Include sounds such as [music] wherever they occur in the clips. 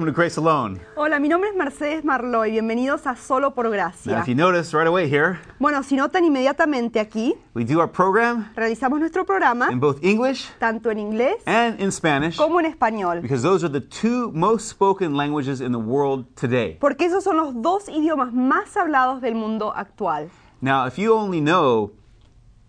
Welcome to Grace Alone. Hola, mi nombre es Mercedes Marloy. Bienvenidos a Solo por Now, Gracia. if you notice right away here, Bueno, si notan inmediatamente aquí, we do our program realizamos nuestro programa in both English tanto en inglés and in Spanish como en español, because those are the two most spoken languages in the world today. porque esos son los dos idiomas más hablados del mundo actual. Now, if you only know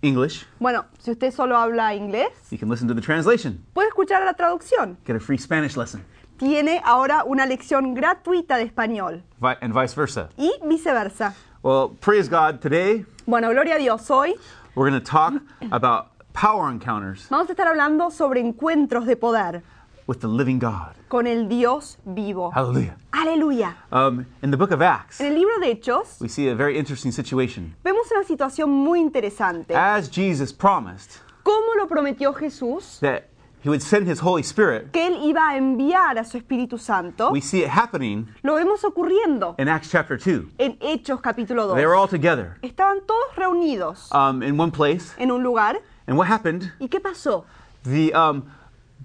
English, Bueno, si usted solo habla inglés, you can listen to the translation, puede escuchar la traducción. get a free Spanish lesson, Tiene ahora una lección gratuita de español vi- and vice versa. y viceversa. Well, praise God. Today, Bueno, gloria a Dios. Hoy we're going to talk about power encounters vamos a estar hablando sobre encuentros de poder with the living God. con el Dios vivo. Hallelujah. Aleluya. Um, in the book of Acts, En el libro de Hechos we see a very interesting situation. vemos una situación muy interesante. As Jesus promised ¿Cómo lo prometió Jesús? that he would send his Holy Spirit, Que Él iba a enviar a su Espíritu Santo. we see it happening Lo vemos ocurriendo in Acts chapter 2. en Hechos capítulo 2. They were all together Estaban todos reunidos um, in one place. en un lugar. And what happened? ¿Y qué pasó? The um,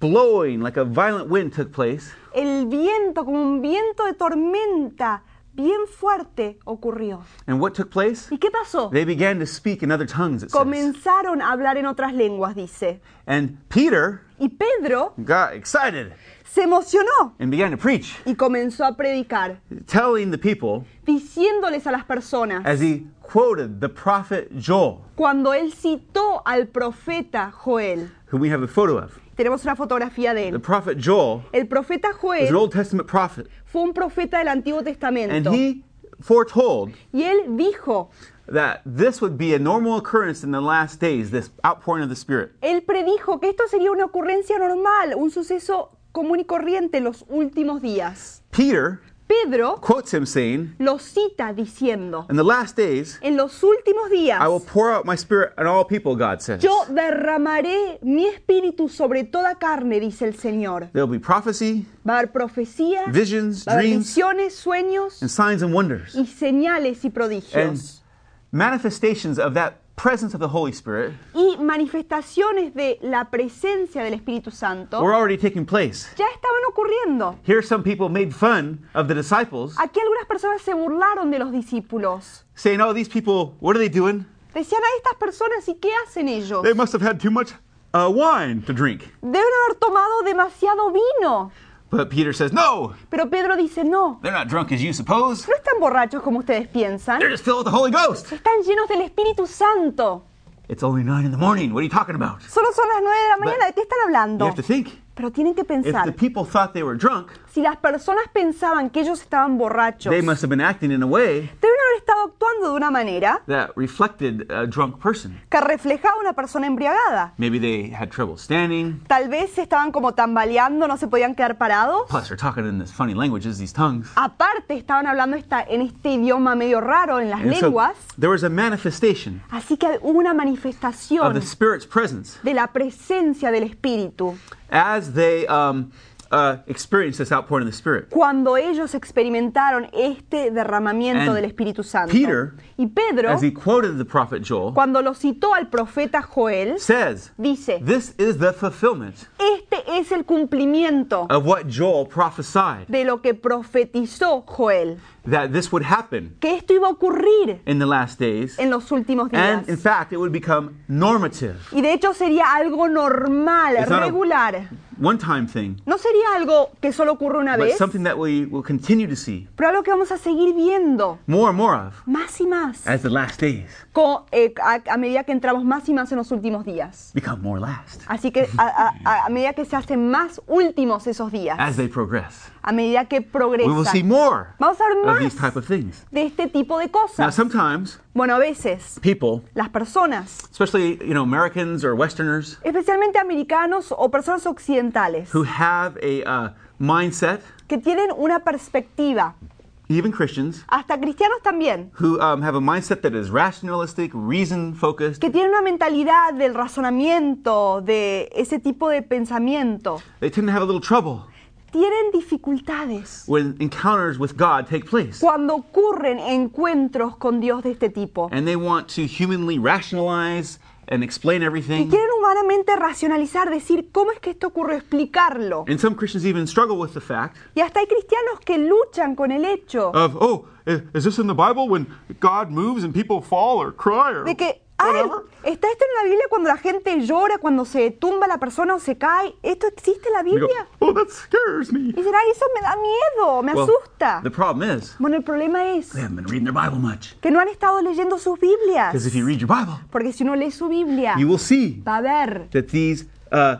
blowing, like a violent wind, took place. El viento, como un viento de tormenta, bien fuerte, ocurrió. And what took place? ¿Y qué pasó? They began to speak in other tongues, it says. Comenzaron a hablar en otras lenguas, dice. And Peter Y Pedro got excited se emocionó and began to preach, y comenzó a predicar, telling the people diciéndoles a las personas, as he quoted the prophet Joel, cuando él citó al profeta Joel, who we have a photo of. tenemos una fotografía de The él. prophet Joel El profeta was an Joel Old Testament prophet, fue un profeta del Antiguo and Testamento he foretold y él dijo, that this would be a normal occurrence in the last days, this outpouring of the Spirit. él predijo que esto sería una ocurrencia normal, un suceso común y corriente en los últimos días. Peter Pedro quotes him saying, lo cita diciendo, In the last days, en los últimos días I will pour out my Spirit on all people, God says. yo derramaré mi espíritu sobre toda carne, dice el Señor. There will be prophecy, Va a haber visions, va a haber dreams, visiones, sueños and signs and wonders. y señales y And prodigios. Manifestations of that presence of the Holy Spirit Y manifestaciones de la presencia del Espíritu Santo were already taking place. ya estaban ocurriendo. Here, some people made fun of the disciples, Aquí algunas personas se burlaron de los discípulos. saying, Oh, these people, what are they doing? Decían a estas personas, ¿y qué hacen ellos? They must have had too much uh, wine to drink. Deben haber tomado demasiado vino. But Peter says, No, Pero Pedro dice, no, they're not drunk as you suppose. no están borrachos como ustedes piensan. They're just filled with the Holy Ghost. Están llenos del Espíritu Santo. It's only nine in the morning. What are you talking about? Solo son las nueve de la mañana, ¿de qué están You hablando? have to think. Pero tienen que If the pensar, people thought they were drunk, si las personas pensaban que ellos estaban borrachos, they must have been acting in a way deben estado actuando de una manera that reflected a drunk person. que reflejaba una persona embriagada. Maybe they had trouble standing. Tal vez se estaban como tambaleando, no se podían quedar parados. Plus, they're talking in this funny languages, these tongues. Aparte, estaban hablando esta, en este idioma medio raro, en las And so lenguas. there was a manifestation Así que hubo una of manifestación the Spirit's presence de la presencia del Espíritu as they um, uh, experienced this outpouring of the Spirit. cuando ellos experimentaron este derramamiento And del Espíritu Santo. Peter, y Pedro, As he quoted the prophet Joel, cuando lo citó al profeta Joel, says, dice, This is the fulfillment este es el cumplimiento of what Joel prophesied, de lo que profetizó Joel, that this would happen que esto iba a ocurrir in the last days. en los últimos días. And in fact, it would become normative, Y de hecho sería algo normal, It's regular. one time thing, No sería algo que solo ocurre una but vez, something that we will continue to see pero algo que vamos a seguir viendo more and more of más y más as the last days eh, a, a medida que entramos más y más en los últimos días. become more last Así que a, a- a- a medida que se hacen más últimos esos días, as they progress. A medida que We will see more vamos a ver of más these type of things. de este tipo de Now, cosas. sometimes Bueno, a veces people, las personas, especially you know Americans or Westerners, especialmente americanos o personas occidentales, who have a uh, mindset, que tienen una perspectiva, even Christians, hasta cristianos también, who um, have a mindset that is rationalistic, reason focused. que tienen una mentalidad del razonamiento, de ese tipo de pensamiento, They tend to have a little trouble tienen dificultades when encounters with God take place. cuando ocurren encuentros con Dios de este tipo. And they want to humanly rationalize and explain everything. quieren humanamente racionalizar, decir cómo es que esto ocurrió, explicarlo. And some Christians even struggle with the fact Y hasta hay cristianos que luchan con el hecho of, oh, is this in the Bible when God moves and people fall or cry or de que, whatever? ¿está esto en la Biblia cuando la gente llora, cuando se tumba la persona o se cae? ¿Esto existe en la We go, Biblia? oh, that scares me. Y dicen, eso me da miedo, me Well, asusta. the problem is Bueno, el problema es they haven't been reading their Bible much. que no han estado leyendo sus Biblias. Because if you read your Bible, Porque si uno lee su Biblia, you will see va a ver that these uh,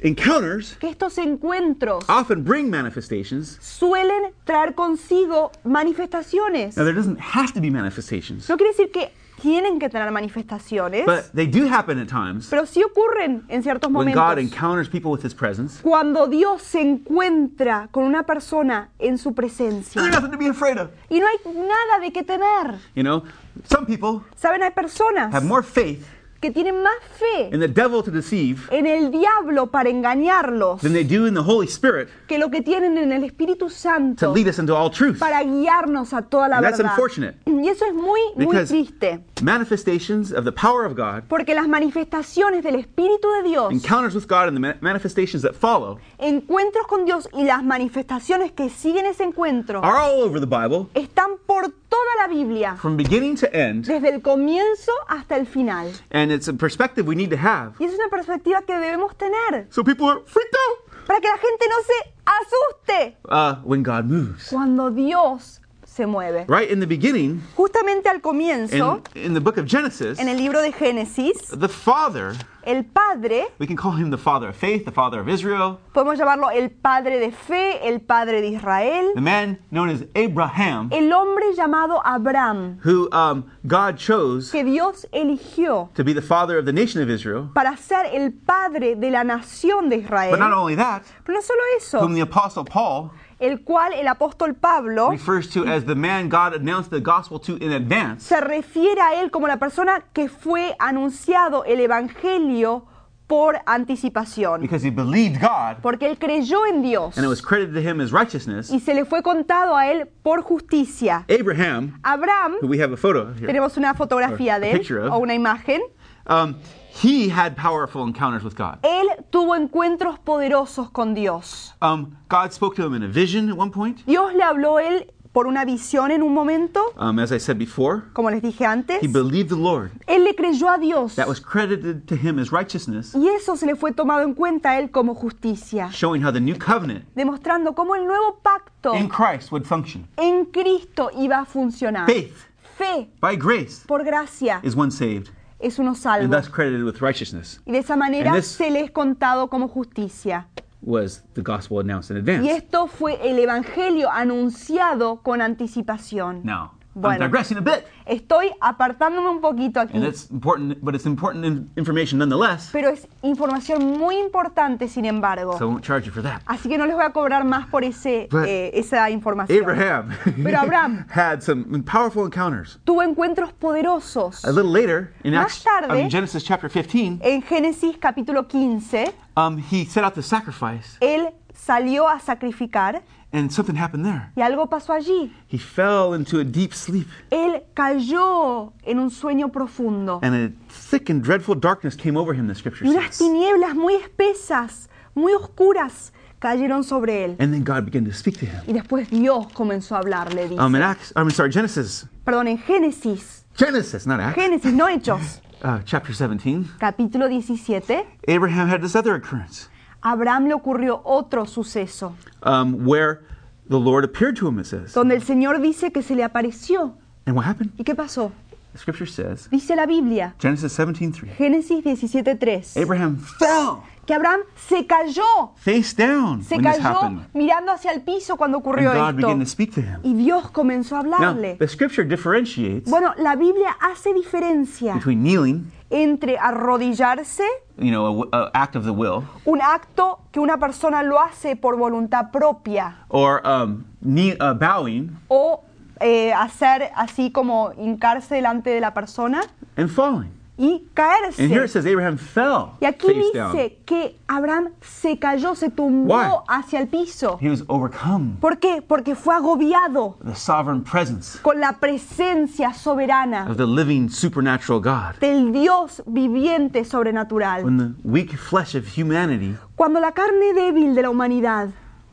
encounters que estos encuentros often bring manifestations. suelen traer consigo manifestaciones. Now, there doesn't have to be manifestations, No quiere decir que tienen que tener manifestaciones, but they do happen at times pero sí ocurren en ciertos when God momentos. encounters people with His presence. Cuando Dios se encuentra con una persona en su presencia. There's nothing to be afraid of. Y no hay nada de qué temer. You know, some people Saben, hay personas have more faith que tienen más fe in the devil to deceive en el diablo para engañarlos than they do in the Holy Spirit que lo que tienen en el Espíritu to Santo lead us into all truth. para guiarnos a toda la And that's verdad. unfortunate. Y eso es muy, muy Because triste. manifestations of the power of God, Porque las manifestaciones del Espíritu de Dios, encounters with God, and the ma- manifestations that follow encuentros con Dios y las manifestaciones que siguen ese encuentro are all over the Bible están por toda la Biblia, from beginning to end. desde el comienzo hasta el final. And it's a perspective we need to have. Y es una perspectiva que debemos tener So people are freaked out para que la gente no se asuste uh, when God moves. cuando Dios se mueve. Right in the beginning, Justamente al comienzo, in, in the book of Genesis, en el libro de Génesis, the Father, el Padre, we can call him the Father of faith, the Father of Israel, podemos llamarlo el Padre de fe, el Padre de Israel, the man known as Abraham, el hombre llamado Abraham, who um, God chose que Dios eligió to be the father of the nation of Israel. para ser el padre de la nación de But not Israel. only that, Pero no solo eso, whom the Apostle Paul el cual el apóstol Pablo refers to as the man God announced the gospel to in advance. se refiere a él como la persona que fue anunciado el evangelio por anticipación, Because he believed God porque él creyó en Dios and it was credited to him as righteousness. y se le fue contado a él por justicia. Abraham, Abraham, who we have a photo here, tenemos una fotografía de él of. o una imagen, um, he had powerful encounters with God. él tuvo encuentros poderosos con Dios. Um, God spoke to him in a vision at one point. Dios le habló a él por una visión en un momento, Um, as I said before, como les dije antes. he believed the Lord. Él le creyó a Dios That was credited to him as righteousness, y eso se le fue tomado en cuenta a él como justicia, showing how the new covenant demostrando cómo el nuevo pacto in Christ would function. en Cristo iba a funcionar. Faith Fe, by grace por gracia, is one saved es uno and thus credited with righteousness. Y de esa manera And this- se le es contado como justicia. Was the gospel announced in Y advance? esto fue el Evangelio anunciado con anticipación. Now, I'm Bueno. digressing a bit, Estoy apartándome un poquito aquí, and it's important, but it's important in- information nonetheless. pero es información muy importante, sin embargo. So I won't charge you for that. Así que no les voy a cobrar más por ese, eh, esa información. Abraham Pero [laughs] Abraham had some powerful encounters. tuvo encuentros poderosos. A little later, in Más Acts, tarde- Genesis chapter 15, En Génesis capítulo 15, um, he set out to sacrifice, él salió a sacrificar and something happened there. y algo pasó allí. He fell into a deep sleep, Él cayó en un sueño profundo and a thick and dreadful darkness came over him, the scripture y unas says. tinieblas muy espesas, muy oscuras, cayeron sobre él. And then God began to speak to him. Y después Dios comenzó a hablarle, dice. Um, in Acts, I'm sorry, Genesis, Perdón, en Génesis, Genesis, not Acts, Génesis, no Hechos, uh, chapter 17, capítulo 17, Abraham had this other occurrence Abraham le ocurrió otro suceso, um, where the Lord appeared to him, it says. donde el Señor dice que se le apareció. And what happened? ¿Y qué pasó? The scripture says, Dice la Biblia, Genesis 17:3. Génesis 17.3, Abraham fell que Abraham se cayó, face down se when this cayó happened. mirando hacia el piso cuando And ocurrió God began to esto. speak to him. Y Dios comenzó a Now, hablarle. the scripture differentiates Bueno, la Biblia hace diferencia between kneeling, entre arrodillarse, you know, act of the will, un acto que una persona lo hace por voluntad propia, or um, knee, uh, bowing o eh, hacer así como hincarse delante de la persona and falling. Y caerse. And here it says Abraham fell Y aquí face down. dice que Abraham se cayó, se tumbó Why? hacia el piso. He was overcome ¿Por qué? Porque fue agobiado the sovereign presence con la presencia soberana of the living supernatural God. del Dios viviente sobrenatural. When the weak flesh of humanity Cuando la carne débil de la humanidad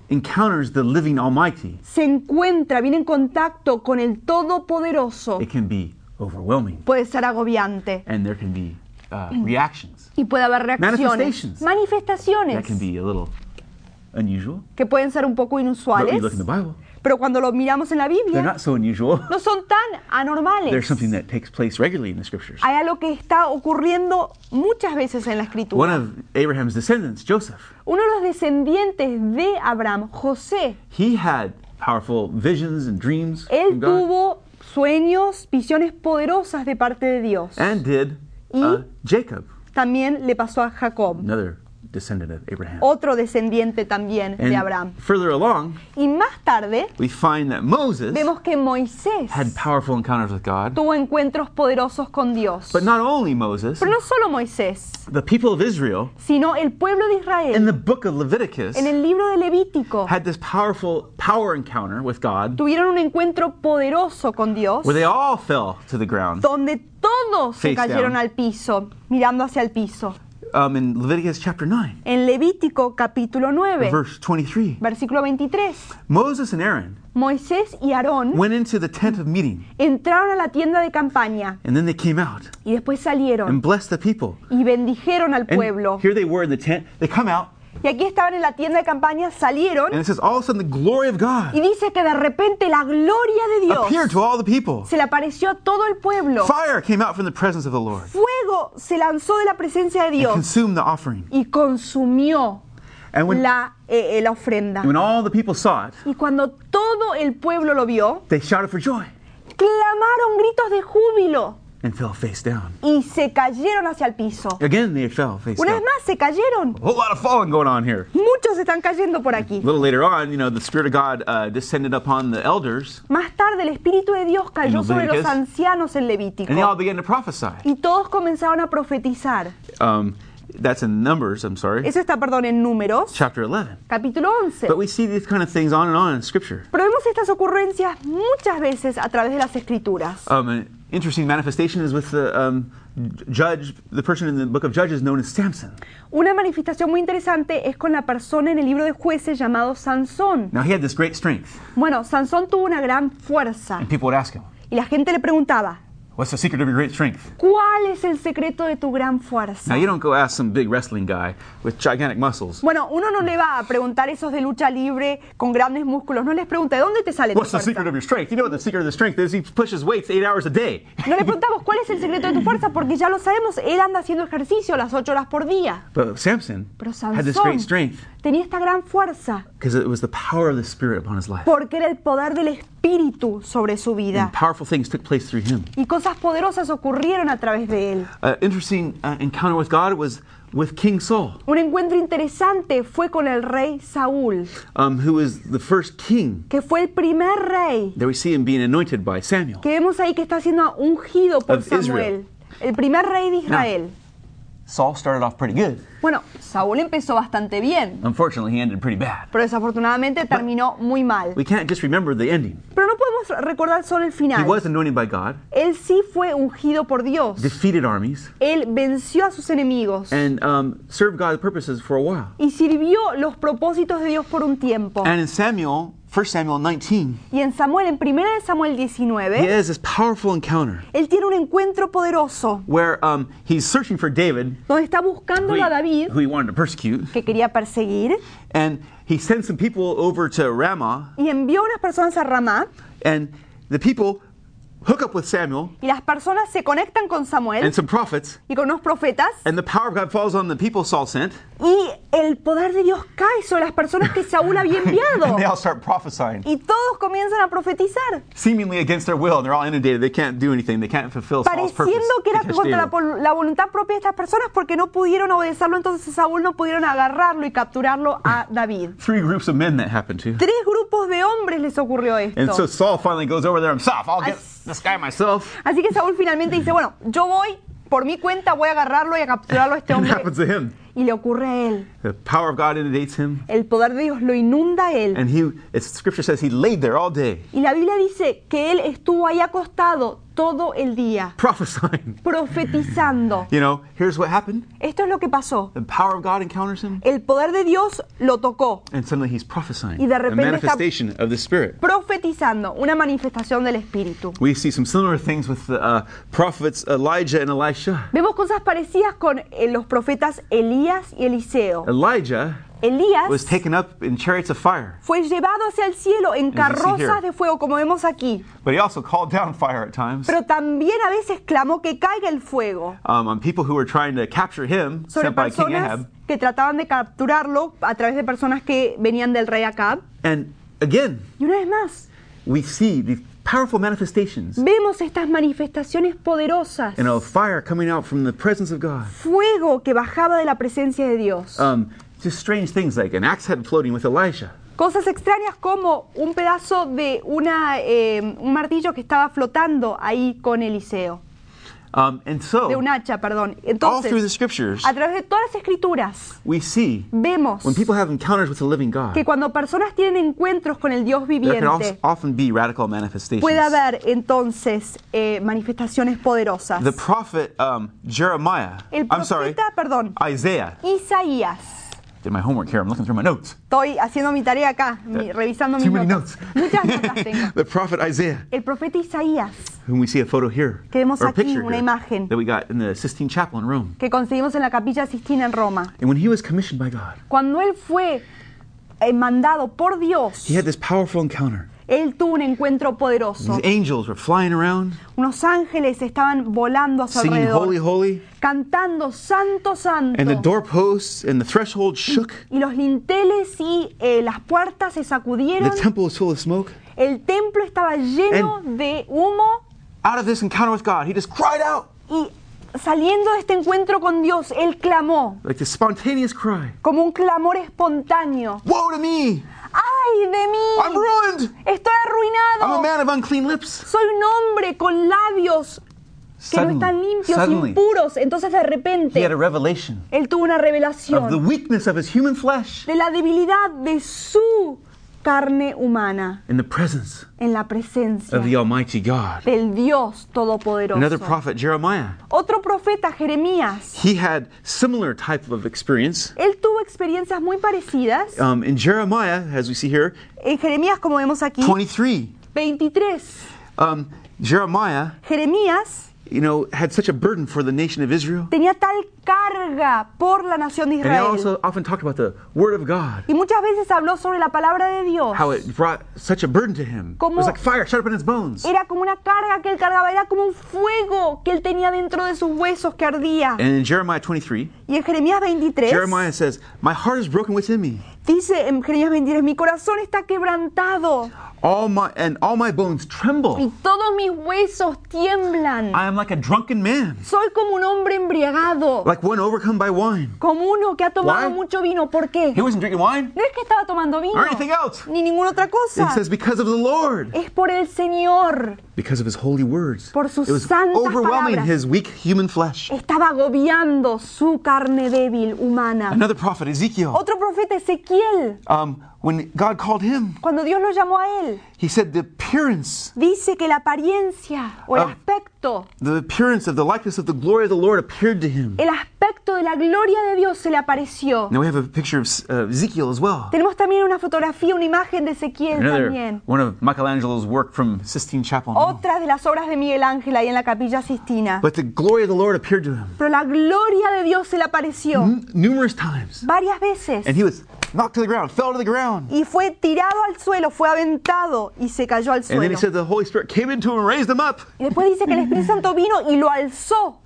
encounters the living Almighty, se encuentra, viene en contacto con el Todopoderoso, it can be overwhelming, puede ser agobiante and there can be uh, reactions y puede haber reacciones, Manifestations. manifestaciones that can be a little unusual. que pueden ser un poco But inusuales, you look in the Bible, pero cuando lo miramos en la they're Biblia not so unusual. no son tan anormales. There's something that takes place regularly in the scriptures. Hay algo que está ocurriendo muchas veces en la One escritura. of Abraham's descendants, Joseph, Uno de los descendientes de Abraham, José, he had powerful visions and dreams él tuvo sueños, visiones poderosas de parte de Dios. and did Y- uh, Jacob, También le pasó a Jacob, another descendant of Abraham. otro descendiente también de Abraham. further along, Y más tarde we find that Moses vemos que Moisés had powerful encounters with God. tuvo encuentros poderosos con Dios. But not only Moses, Pero no solo Moisés, the people of Israel sino el pueblo de in Israel the book of Leviticus en el libro de Levítico had this powerful power encounter with God tuvieron un encuentro poderoso con Dios where they all fell to the ground. donde todos se cayeron down. al piso, mirando hacia el piso. Um, in Leviticus chapter 9, En Levítico capítulo 9, verse 23, versículo 23, Moses and Aaron Moisés y Aarón went into the tent of meeting, entraron a la tienda de campaña and then they came out y después salieron and blessed the people. y bendijeron al And pueblo. here they were in the tent. They come out, Y aquí estaban en la tienda de campaña, salieron and it says all of a sudden the glory of y God dice que de repente la gloria de Dios appeared to all the people. se le apareció a todo el pueblo. Fire came out from the presence of the Lord Fuego se lanzó de la presencia de and Dios consumed the offering. y consumió And when, la, eh, eh, la ofrenda. when all the people saw it, Y cuando todo el pueblo lo vio, they shouted for joy clamaron gritos de júbilo and fell face down. y se cayeron hacia el piso. Again, they fell face Una down. vez más, se cayeron. A whole lot of falling going on here. Muchos están cayendo por aquí. A little later on, you know, the Spirit of God uh, descended upon the elders, Más tarde, el Espíritu de Dios cayó sobre los ancianos en Levítico. and they all began to prophesy. Y todos comenzaron a profetizar. Um, that's in Numbers, I'm sorry, Eso está, perdón, en Números, chapter 11. capítulo 11. But we see these kind of things on and on in Scripture. Pero vemos estas ocurrencias muchas veces a través de las escrituras. Um, interesting manifestation is with the um, judge, the person in the book of Judges known as Samson. Una manifestación muy interesante es con la persona en el libro de jueces llamado Sansón. Now, he had this great strength, Bueno, Sansón tuvo una gran fuerza and people would ask him, y la gente le preguntaba, What's the secret of your great strength? ¿cuál es el secreto de tu gran fuerza? Now, you don't go ask some big wrestling guy with gigantic muscles, Bueno, uno no le va a preguntar esos de lucha libre con grandes músculos, no les pregunta, ¿de dónde te sale tu What's the fuerza? secret of your strength? You know what the secret of the strength is? He pushes weights eight hours a day. No le [laughs] preguntamos cuál es el secreto de tu fuerza, porque ya lo sabemos, él anda haciendo ejercicio las ocho horas por día. But Samson Pero had this great strength tenía esta gran fuerza because it was the power of the Spirit upon his life. porque era el poder del Espíritu sobre su vida. And powerful things took place through him. Y cosas poderosas ocurrieron a través de él. An interesting uh, encounter with God was with King Saul, Un encuentro interesante fue con el rey Saúl, um, who was the first king que fue el primer rey that we see him being anointed by Samuel. que vemos ahí que está siendo ungido por Samuel. El primer rey de Israel. Saul started off pretty good. Bueno, Saúl empezó bastante bien, Unfortunately, he ended pretty bad. pero desafortunadamente terminó muy mal. We can't just remember the ending. Pero no podemos recordar solo el He final. was anointed by God, Él sí fue ungido por Dios. defeated armies, Él venció a sus enemigos and um, served God's purposes for a while. y sirvió los propósitos de Dios por un tiempo. And in Samuel, 1 Samuel 19, Y en Samuel, en 1 de Samuel he 19, has this powerful encounter él tiene un encuentro poderoso where um, he's searching for David, donde está who buscando he, a David, who he wanted to persecute, que quería perseguir, and he sends some people over to Ramah, y envió unas personas a Ramá, and the people hook up with Samuel y las personas se conectan con Samuel and some prophets, y con unos profetas, and the power of God falls on the people Saul sent, y el poder de Dios cae sobre las personas que Saúl había [laughs] enviado. and they all start prophesying, Y todos comienzan a profetizar, seemingly against their will, and they're all inundated. They can't do anything. They can't fulfill Saul's purpose. pareciendo que era contra la, la voluntad propia de estas personas porque no pudieron obedecerlo, entonces Saúl no pudieron agarrarlo y capturarlo a David. Three groups of men that happened to. Tres grupos de hombres les ocurrió And so esto. Saul finally goes over there himself. I'll get As- this guy myself. Así que Saúl finalmente dice, bueno, yo voy por mi cuenta voy a agarrarlo y a capturarlo a este hombre. [laughs] happens to him. Y le ocurre a él. The power of God inundates him. El poder de Dios lo inunda a él. And he, it's, scripture says he laid there all day, Y la Biblia dice que él estuvo ahí acostado todo el día, prophesying. profetizando. You know, here's what happened. Esto es lo que pasó. The power of God encounters him, El poder de Dios lo tocó, and suddenly he's prophesying. Y de a repente está- manifestation of the Spirit. profetizando, una manifestación del Espíritu. We see some similar things with the uh, prophets Elijah and Elisha. Vemos cosas parecidas con eh, los profetas Elías y Eliseo. Elijah Elías was taken up in chariots of fire, fue llevado hacia el cielo en carrozas de fuego, como vemos aquí. but he also called down fire at times Pero también a veces clamó que caiga el fuego um, on people who were trying to capture him, sobre sent by King personas Ahab. que trataban de capturarlo a través de personas que venían del rey Acab. And again, Y una vez más, we see these powerful manifestations. vemos estas manifestaciones poderosas. You know, fire coming out from the presence of God. Fuego que bajaba de la presencia de Dios. Um, strange things like an axe head floating with Elijah. Cosas extrañas como un pedazo de una, eh, un martillo que estaba flotando ahí con Eliseo. Um, and so, De un hacha, perdón. all through the Entonces, scriptures, a través de todas las escrituras, we see vemos when people have encounters with the living God, que cuando personas tienen encuentros con el Dios there can viviente, often be radical manifestations. puede haber entonces eh, manifestaciones poderosas. The prophet um, Jeremiah, El I'm sorry, perdón, Isaiah, Isaías. Did my homework here, I'm looking through my notes. Estoy haciendo mi tarea acá, mi- revisando mis Too many notas. notes. Muchas notas [laughs] tengo. the prophet Isaiah, El profeta Isaías, whom we see a photo here, Que vemos aquí una imagen. that we got in the Sistine Chapel in Rome. que conseguimos en la capilla Sistina en Roma, And when he was commissioned by God, cuando él fue eh, mandado por Dios, he had this powerful encounter. Él tuvo un encuentro poderoso. Angels were flying around, Unos ángeles estaban volando a su singing Holy, alrededor, Holy, cantando Santo, and the Santo. doorposts and the threshold shook. Y los linteles y eh, las puertas se The sacudieron. temple was full of smoke. El templo estaba lleno de humo Out of this encounter with God, he just cried out y saliendo de este encuentro con Dios, él clamó like this spontaneous cry como un clamor espontáneo. Woe to me! ¡Ay de I'm mí! ruined! Estoy I'm a arruinado. man of unclean lips. Soy un hombre con labios que no están limpios, suddenly impuros. Entonces de he had a repente revelation él tuvo una of the revelación weakness of his human flesh de la debilidad de su carne humana in the presence en la presencia of the Almighty God. del Dios Another Todopoderoso. prophet, Jeremiah, Otro profeta, Jeremías, he had similar type of experience. él tuvo experiencias muy parecidas. Um, in Jeremiah, as we see here, En Jeremías, como vemos aquí, 23, 23. um, Jeremiah, Jeremías you know, had such a burden for the nation of Israel. tenía tal carga por la nación de And he Israel. also often talked about the Word of God, Y muchas veces habló sobre la palabra de Dios. how it brought such a burden to him. It Como- was like fire shut up in his bones. Era como una carga que él cargaba, era como un fuego que él tenía dentro de sus huesos que ardía. And in Jeremiah 23, Y en Jeremías 23 Jeremiah says, My heart is broken within me. Dice en Jeremías 23, mi corazón está quebrantado All my and all my bones y tremble. todos mis huesos tiemblan. I am like a drunken man, Soy como un hombre embriagado, like one overcome by wine. como uno que ha tomado Why? mucho vino. ¿Por qué? He wasn't drinking wine No es que estaba tomando vino, or anything else. ni ninguna otra cosa. It says because of the Lord, Es por el Señor. because of his holy words. Por sus It was santas overwhelming palabras. his weak human flesh. Estaba agobiando su carne débil humana. Another prophet, Ezekiel, Otro profeta, Ezequiel, um, when God called him, cuando Dios lo llamó a él, he said, The appearance, dice que la apariencia o el aspecto, the appearance of the likeness of the glory of the Lord appeared to him. el aspecto de la gloria de Dios se le apareció. Now we have a picture of uh, Ezekiel as well. Tenemos también una fotografía, una imagen de Ezequiel Another también. one of Michelangelo's work from Sistine Chapel. de las obras de Miguel Ángel ahí en la capilla Sistina. But the glory of the Lord appeared to him Pero la gloria de Dios se le apareció n- numerous times. varias veces. And he was knocked to the ground, fell to the ground. Y fue tirado al suelo, fue aventado y se cayó al And then suelo. he said the Holy Spirit came into him and raised him up. Y después dice que el Espíritu Santo vino y lo alzó.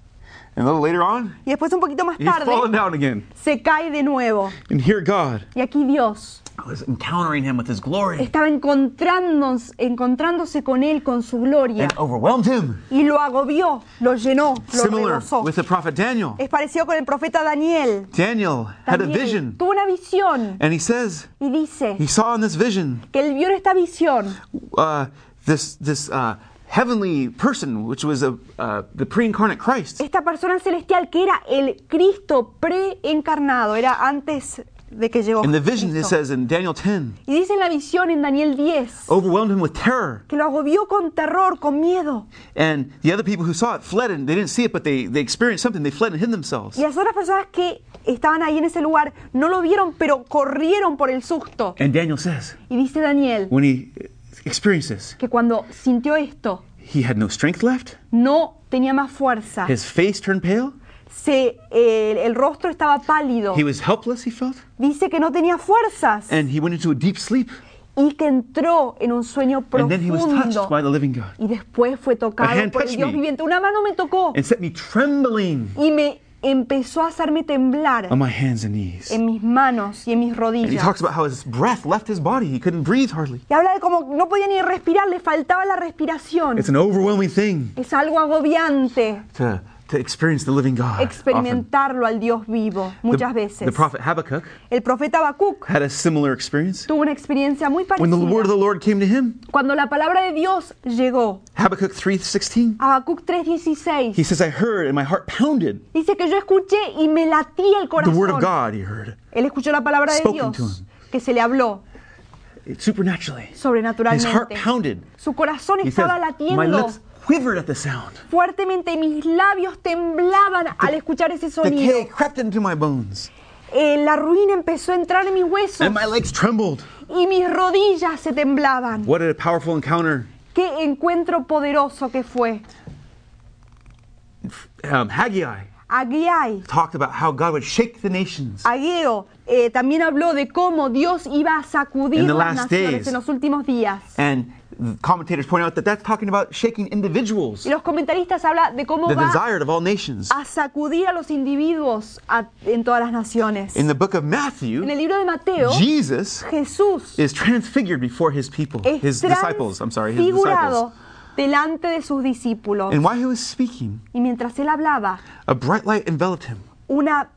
And a little later on, Y después un poquito más he's fallen tarde down again. se cae de nuevo. And here God Y aquí Dios was encountering him with his glory estaba encontrándose, encontrándose con él, con su gloria. and overwhelmed him. Y lo agobió, lo llenó, lo Similar rebosó. with the prophet Daniel. Es parecido con el profeta Daniel. Daniel had a vision. tuvo una visión And he says y dice he saw in this vision que él vio en esta visión uh, this, this uh, heavenly person, which was a, uh, the pre-incarnate Christ. esta persona celestial que era el Cristo preencarnado, era antes de que llegó In the vision, it Cristo. says in Daniel 10, Y dice en la visión en Daniel 10 overwhelmed him with terror. que lo agobió con terror, con miedo. And the other people who saw it fled and they didn't see it, but they, they experienced something. They fled and hid themselves. Y las otras personas que estaban ahí en ese lugar no lo vieron, pero corrieron por el susto. And Daniel says, Y dice Daniel when he experienced this, que cuando sintió esto, he had no strength left. no tenía más fuerza. His face turned pale. Se, eh, el rostro estaba pálido. He was helpless, he felt. Dice que no tenía fuerzas And he went into a deep sleep. y que entró en un sueño And then he was touched profundo. by the living God Y después fue tocado A hand por el Dios me. viviente. Una mano me tocó and set me trembling y me empezó a hacerme temblar on my hands and knees. en mis manos y en mis And he rodillas. talks about how his breath left his body. He couldn't breathe hardly. Y habla de cómo no podía ni respirar, le faltaba la respiración. It's an overwhelming thing Es algo agobiante to, to experience the living God. often. experimentarlo al Dios vivo muchas The, veces. the prophet Habakkuk El profeta Habacuc had a similar experience. tuvo una experiencia muy When the word of the parecida. Lord came to him, Cuando la palabra de Dios llegó, Habakkuk 3:16, Habacuc he 3:16, says, "I heard and my heart pounded dice que yo escuché y me latía el the word of corazón. God." He heard Él escuchó la palabra de Spoken Dios que se le habló it supernaturally. His heart sobrenaturalmente. pounded. Su corazón He says, estaba "My latiendo lips quivered at the sound. fuertemente mis labios temblaban al escuchar ese sonido. Decay crept into my bones, Eh, la ruina empezó a entrar en mis huesos and my legs trembled." y mis rodillas se temblaban. What a powerful encounter! Qué encuentro poderoso que fue. Um, Haggai Agiai, talked about how God would shake the nations. Ageo, eh, también habló de cómo Dios iba a sacudir las naciones days. en los últimos días. And commentators point out that that's talking about shaking individuals, Y los comentaristas hablan de cómo the va desired of all nations. a sacudir a los individuos a- en todas las naciones. In the book of En Matthew, el libro de Mateo, Jesus Jesús is transfigured before his people, his disciples. I'm sorry, his disciples. delante de sus discípulos. And while he was speaking, Y mientras él hablaba, a bright light enveloped him. una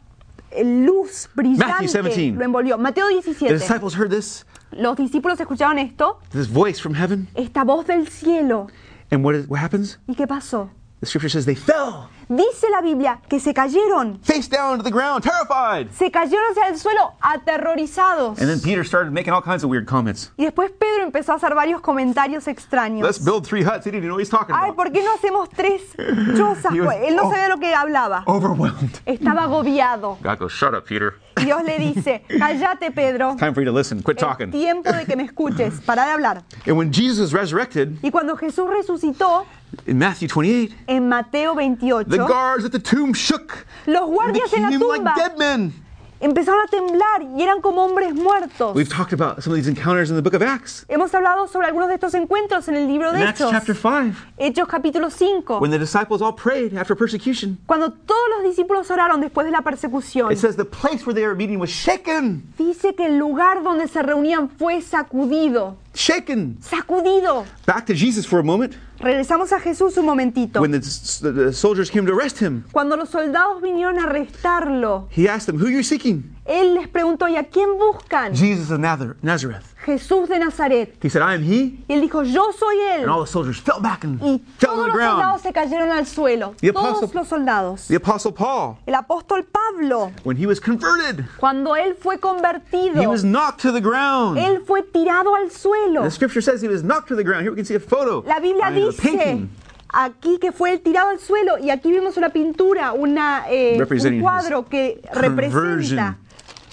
luz brillante Matthew 17. lo envolvió. Mateo The 17. disciples heard this, Los discípulos escucharon esto, this voice from heaven, esta voz del cielo. and what, is, what happens? ¿Y qué pasó? The scripture says they fell Dice la Biblia que se cayeron, face down to the ground, terrified. se cayeron hacia el suelo aterrorizados. And then Peter started making all kinds of weird comments. Y después Pedro empezó a hacer varios comentarios extraños. Let's build three huts. He didn't know what he's talking Ay, about. ¿por qué no hacemos tres [laughs] chozas? He was- él no sabía lo que hablaba. Overwhelmed. Estaba agobiado. God goes, shut up, Peter. Dios le dice, [laughs] cállate Pedro, Time for you to listen. Quit es talking. tiempo de que me escuches, para de hablar. And when Jesus resurrected Y cuando Jesús resucitó, in Matthew 28, en Mateo 28, the guards at the tomb shook. los guardias en la became like tumba dead men. empezaron a temblar y eran como hombres muertos. We've talked about some of these encounters in the book of Acts. Hemos hablado sobre algunos de estos encuentros en el libro In de Acts Hechos. chapter 5, Hechos capítulo 5. when the disciples all prayed after persecution, Cuando todos los discípulos oraron después de la persecución, it says the place where they were meeting was shaken. dice que el lugar donde se reunían fue sacudido. Shaken. Sacudido. Back to Jesus for a moment. Regresamos a Jesús un momentito. When the, the, soldiers came to arrest him, Cuando los soldados vinieron a arrestarlo, he asked them, Who are you seeking? él les preguntó, ¿y a quién buscan? Jesus of Nazar- Nazareth. Jesús de Nazaret. He said, I am he. Y él dijo, yo soy él. And all the soldiers fell back and Y fell to todos the los ground. soldados se cayeron al suelo. The Todos apostle- los soldados. The apostle Paul, El apóstol Pablo, when he was converted, cuando él fue convertido, he was knocked to the ground. él fue tirado al suelo. The scripture says he was knocked to the ground. Here we can see a photo. La Biblia I mean, a dice painting. aquí que fue él tirado al suelo y aquí vemos una pintura, una, eh, un cuadro que representa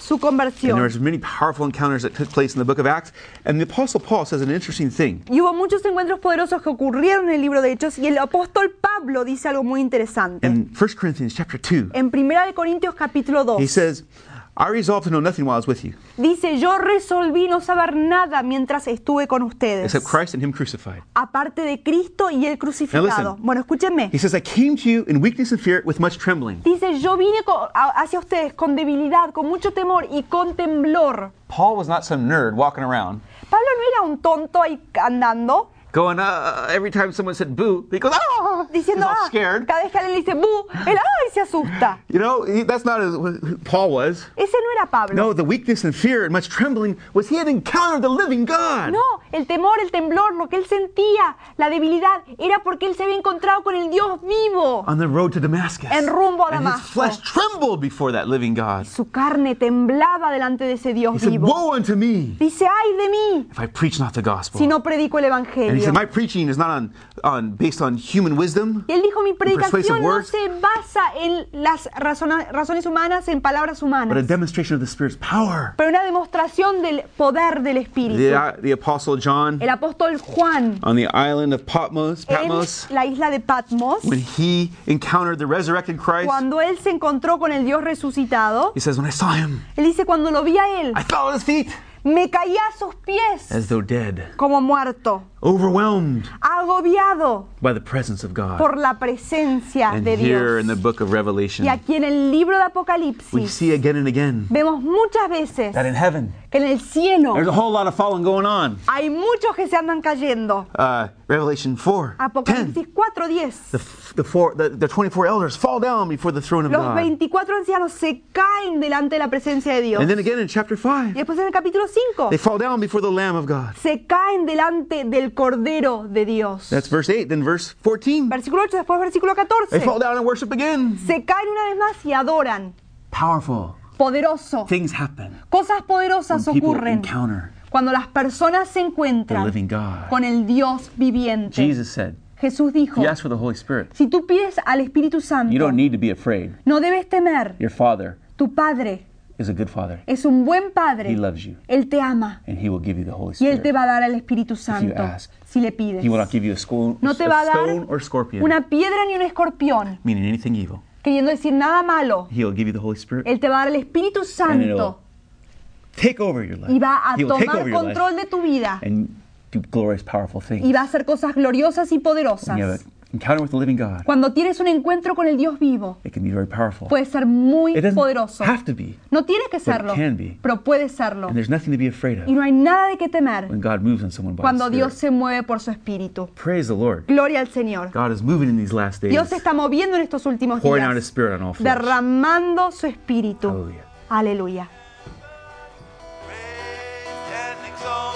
su And there conversión. was many powerful encounters that took place in the book of Acts. And the apostle Paul says an interesting thing. Y hubo muchos encuentros poderosos que ocurrieron en el libro de Hechos y el apóstol Pablo dice algo muy interesante. In 1 Corinthians chapter 2, En 1 de Corintios capítulo he 2 says, I resolved to know nothing while I was with you, dice, yo resolví no saber nada mientras estuve con ustedes, except Christ and him crucified. aparte de Cristo y el crucificado. listen. Bueno, escúchenme. He says, I came to you in weakness and fear with much trembling. Dice, yo vine co- a- hacia ustedes con debilidad, con mucho temor y con temblor. Paul was not some nerd walking around. Pablo no era un tonto ahí andando. Going, uh, every time someone said boo, he goes, ah! He's Diciendo, ah, scared. cada vez que alguien le dice bu, él ay, se asusta. You know, he- that's not as, Paul was. Ese no era Pablo. No, the weakness and fear and much trembling was he had encountered the living God. No, el temor, el temblor, lo que él sentía, la debilidad, era porque él se había encontrado con el Dios vivo. On the road to Damascus. En rumbo a and his Damasco. flesh trembled before that living God. Su carne temblaba delante de ese He Dios said, vivo. Woe unto me Dice, ay de mí, if I preach not the gospel. si no predico el he Evangelio. Said, My preaching is not on, on based on human wisdom. Y él dijo, mi predicación no words. se basa en las razona- razones humanas, en palabras but a humanas, demonstration of the Spirit's power. pero una demostración del poder del Espíritu. The, the Apostle John El apóstol Juan, on the island of Patmos, en la isla de Patmos, when he encountered the resurrected Christ, cuando él se encontró con el Dios resucitado, he says, When I saw him, él dice, cuando lo vi a él, I fell at his feet me caía a sus pies as though dead, como muerto, overwhelmed agobiado by the presence of God. por la presencia And de here in the Dios. book of Revelation, Y aquí en el libro de we Apocalipsis see again and again vemos muchas veces that in heaven, que en el cielo there's a whole lot of falling going on. hay muchos que se andan cayendo. Uh, Revelation 4, 10. Apocalipsis 4:10. The, the, four, the, the 24 elders fall down before the throne of Los God. 24 ancianos se caen delante de la presencia de Dios. And then again in chapter Y 5, después en el capítulo 5 they fall down before the Lamb of God. se caen delante del Cordero de Dios. That's verse 8. Then verse 14, Versículo 8, después versículo they 14. fall down and worship again. Se caen una vez más y adoran. Powerful. Poderoso. Things happen Cosas poderosas when people ocurren encounter cuando las personas se the encuentran living God. con el Dios viviente. Jesus said, Jesús dijo, you ask for the Holy Spirit, si tú pides al Espíritu Santo, you don't need to be afraid. no debes temer. Your Father Tu Padre is a good Father. es un buen Padre. He loves you, Él te ama and He will give you the Holy y Él te Spirit. va a dar al Espíritu Santo ask. si le pides. He will not give you a, sco- No te va a dar stone or scorpion, una piedra ni un escorpión, meaning anything evil. queriendo decir nada malo. He will give you the Holy Spirit, Él te va a dar el Espíritu Santo take over your life. y va a He will take tomar over your life control de tu vida and do glorious, powerful things. y va a hacer cosas gloriosas y poderosas encounter with the living God, cuando tienes un encuentro con el Dios vivo, it can be very powerful. puede ser muy poderoso. have No tiene que serlo, can be. pero puede serlo. And there's nothing to be afraid of Y no hay nada de qué temer when God moves on someone by cuando Dios se mueve por su espíritu. Gloria al Señor. God is moving in these last days, Dios está moviendo en estos últimos pouring out His días, Spirit on all flesh. derramando su espíritu. Aleluya. and exalted.